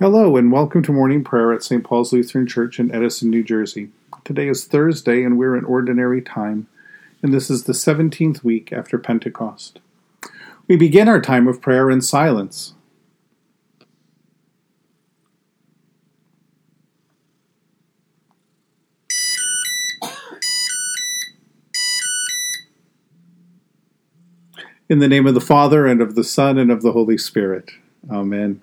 Hello, and welcome to morning prayer at St. Paul's Lutheran Church in Edison, New Jersey. Today is Thursday, and we're in ordinary time, and this is the 17th week after Pentecost. We begin our time of prayer in silence. In the name of the Father, and of the Son, and of the Holy Spirit. Amen.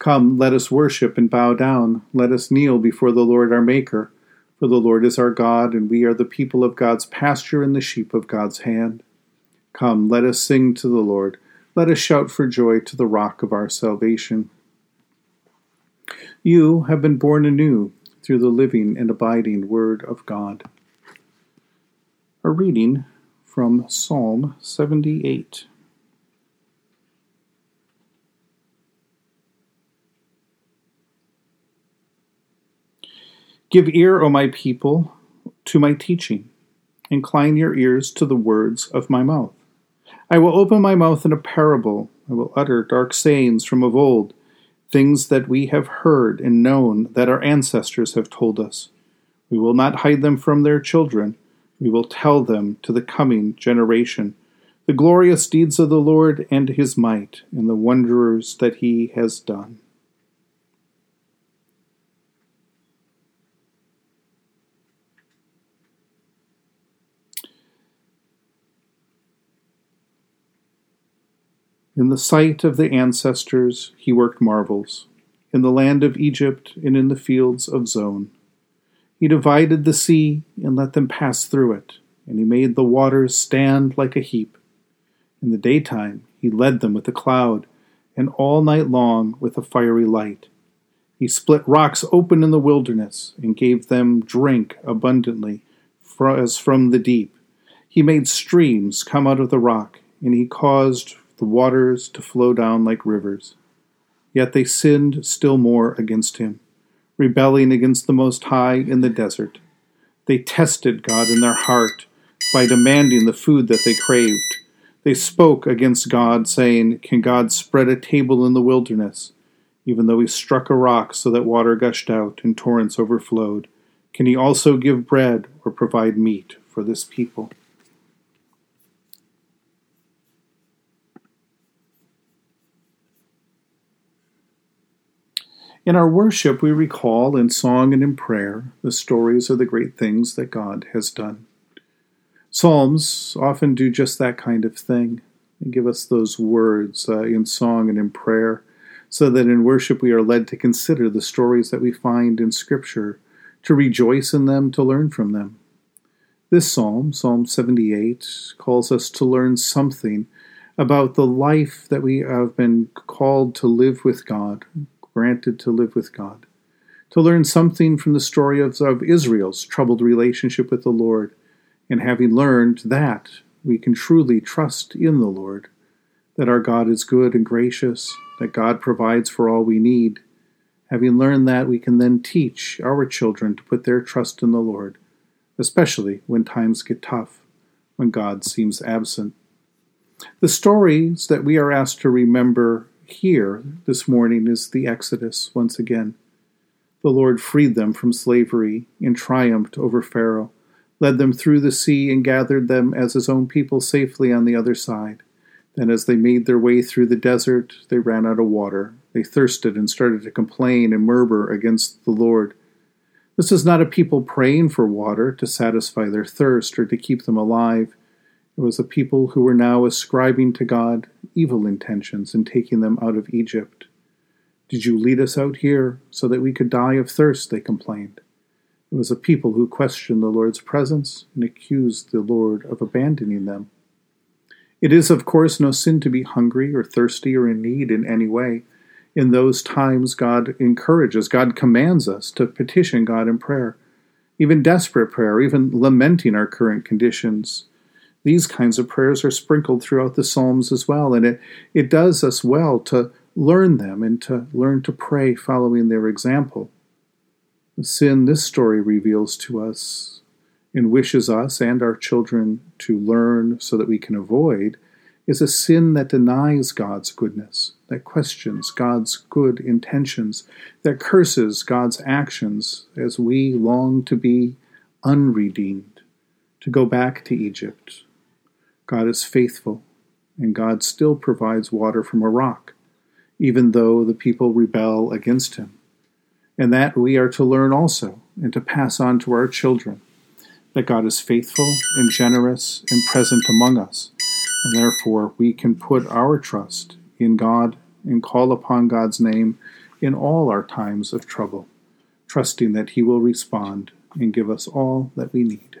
Come, let us worship and bow down. Let us kneel before the Lord our Maker. For the Lord is our God, and we are the people of God's pasture and the sheep of God's hand. Come, let us sing to the Lord. Let us shout for joy to the rock of our salvation. You have been born anew through the living and abiding Word of God. A reading from Psalm 78. Give ear, O my people, to my teaching. Incline your ears to the words of my mouth. I will open my mouth in a parable. I will utter dark sayings from of old, things that we have heard and known that our ancestors have told us. We will not hide them from their children. We will tell them to the coming generation the glorious deeds of the Lord and his might, and the wonders that he has done. In the sight of the ancestors he worked marvels, in the land of Egypt and in the fields of Zoan. He divided the sea and let them pass through it, and he made the waters stand like a heap. In the daytime he led them with a cloud, and all night long with a fiery light. He split rocks open in the wilderness, and gave them drink abundantly, as from the deep. He made streams come out of the rock, and he caused the waters to flow down like rivers. Yet they sinned still more against him, rebelling against the Most High in the desert. They tested God in their heart by demanding the food that they craved. They spoke against God, saying, Can God spread a table in the wilderness? Even though he struck a rock so that water gushed out and torrents overflowed, can he also give bread or provide meat for this people? In our worship, we recall in song and in prayer the stories of the great things that God has done. Psalms often do just that kind of thing and give us those words uh, in song and in prayer, so that in worship we are led to consider the stories that we find in Scripture, to rejoice in them, to learn from them. This psalm, Psalm 78, calls us to learn something about the life that we have been called to live with God, granted to live with God, to learn something from the story of, of Israel's troubled relationship with the Lord, and having learned that, we can truly trust in the Lord, that our God is good and gracious, that God provides for all we need. Having learned that, we can then teach our children to put their trust in the Lord, especially when times get tough, when God seems absent. The stories that we are asked to remember here this morning is the Exodus once again. The Lord freed them from slavery and triumphed over Pharaoh, led them through the sea, and gathered them as his own people safely on the other side. Then, as they made their way through the desert, they ran out of water, They thirsted and started to complain and murmur against the Lord. This is not a people praying for water to satisfy their thirst or to keep them alive. It was a people who were now ascribing to God evil intentions and taking them out of Egypt. Did you lead us out here so that we could die of thirst? They complained. It was a people who questioned the Lord's presence and accused the Lord of abandoning them. It is, of course, no sin to be hungry or thirsty or in need in any way. In those times, God encourages, God commands us to petition God in prayer, even desperate prayer, even lamenting our current conditions. These kinds of prayers are sprinkled throughout the Psalms as well, and it, it does us well to learn them and to learn to pray following their example. The sin this story reveals to us and wishes us and our children to learn so that we can avoid is a sin that denies God's goodness, that questions God's good intentions, that curses God's actions as we long to be unredeemed, to go back to Egypt. God is faithful, and God still provides water from a rock, even though the people rebel against him. And that we are to learn also and to pass on to our children that God is faithful and generous and present among us and therefore, we can put our trust in God and call upon God's name in all our times of trouble, trusting that He will respond and give us all that we need.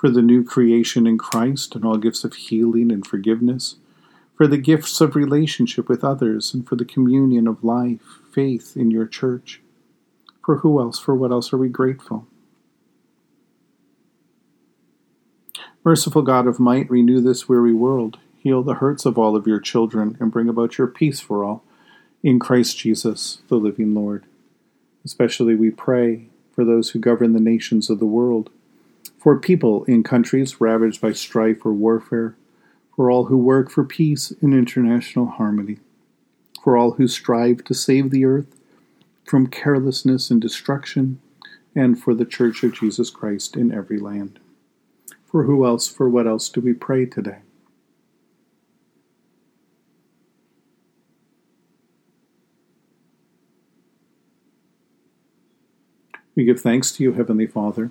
for the new creation in Christ and all gifts of healing and forgiveness, for the gifts of relationship with others, and for the communion of life, faith in your church. For who else, for what else are we grateful? Merciful God of might, renew this weary world Heal the hurts of all of your children and bring about your peace for all. In Christ Jesus, the living Lord. Especially we pray for those who govern the nations of the world, for people in countries ravaged by strife or warfare, for all who work for peace and international harmony, for all who strive to save the earth from carelessness and destruction, and for the Church of Jesus Christ in every land. For who else, for what else do we pray today? We give thanks to you, Heavenly Father,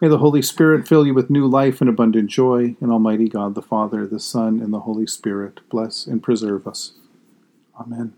May the Holy Spirit fill you with new life and abundant joy, and Almighty God, the Father, the Son, and the Holy Spirit bless and preserve us. Amen.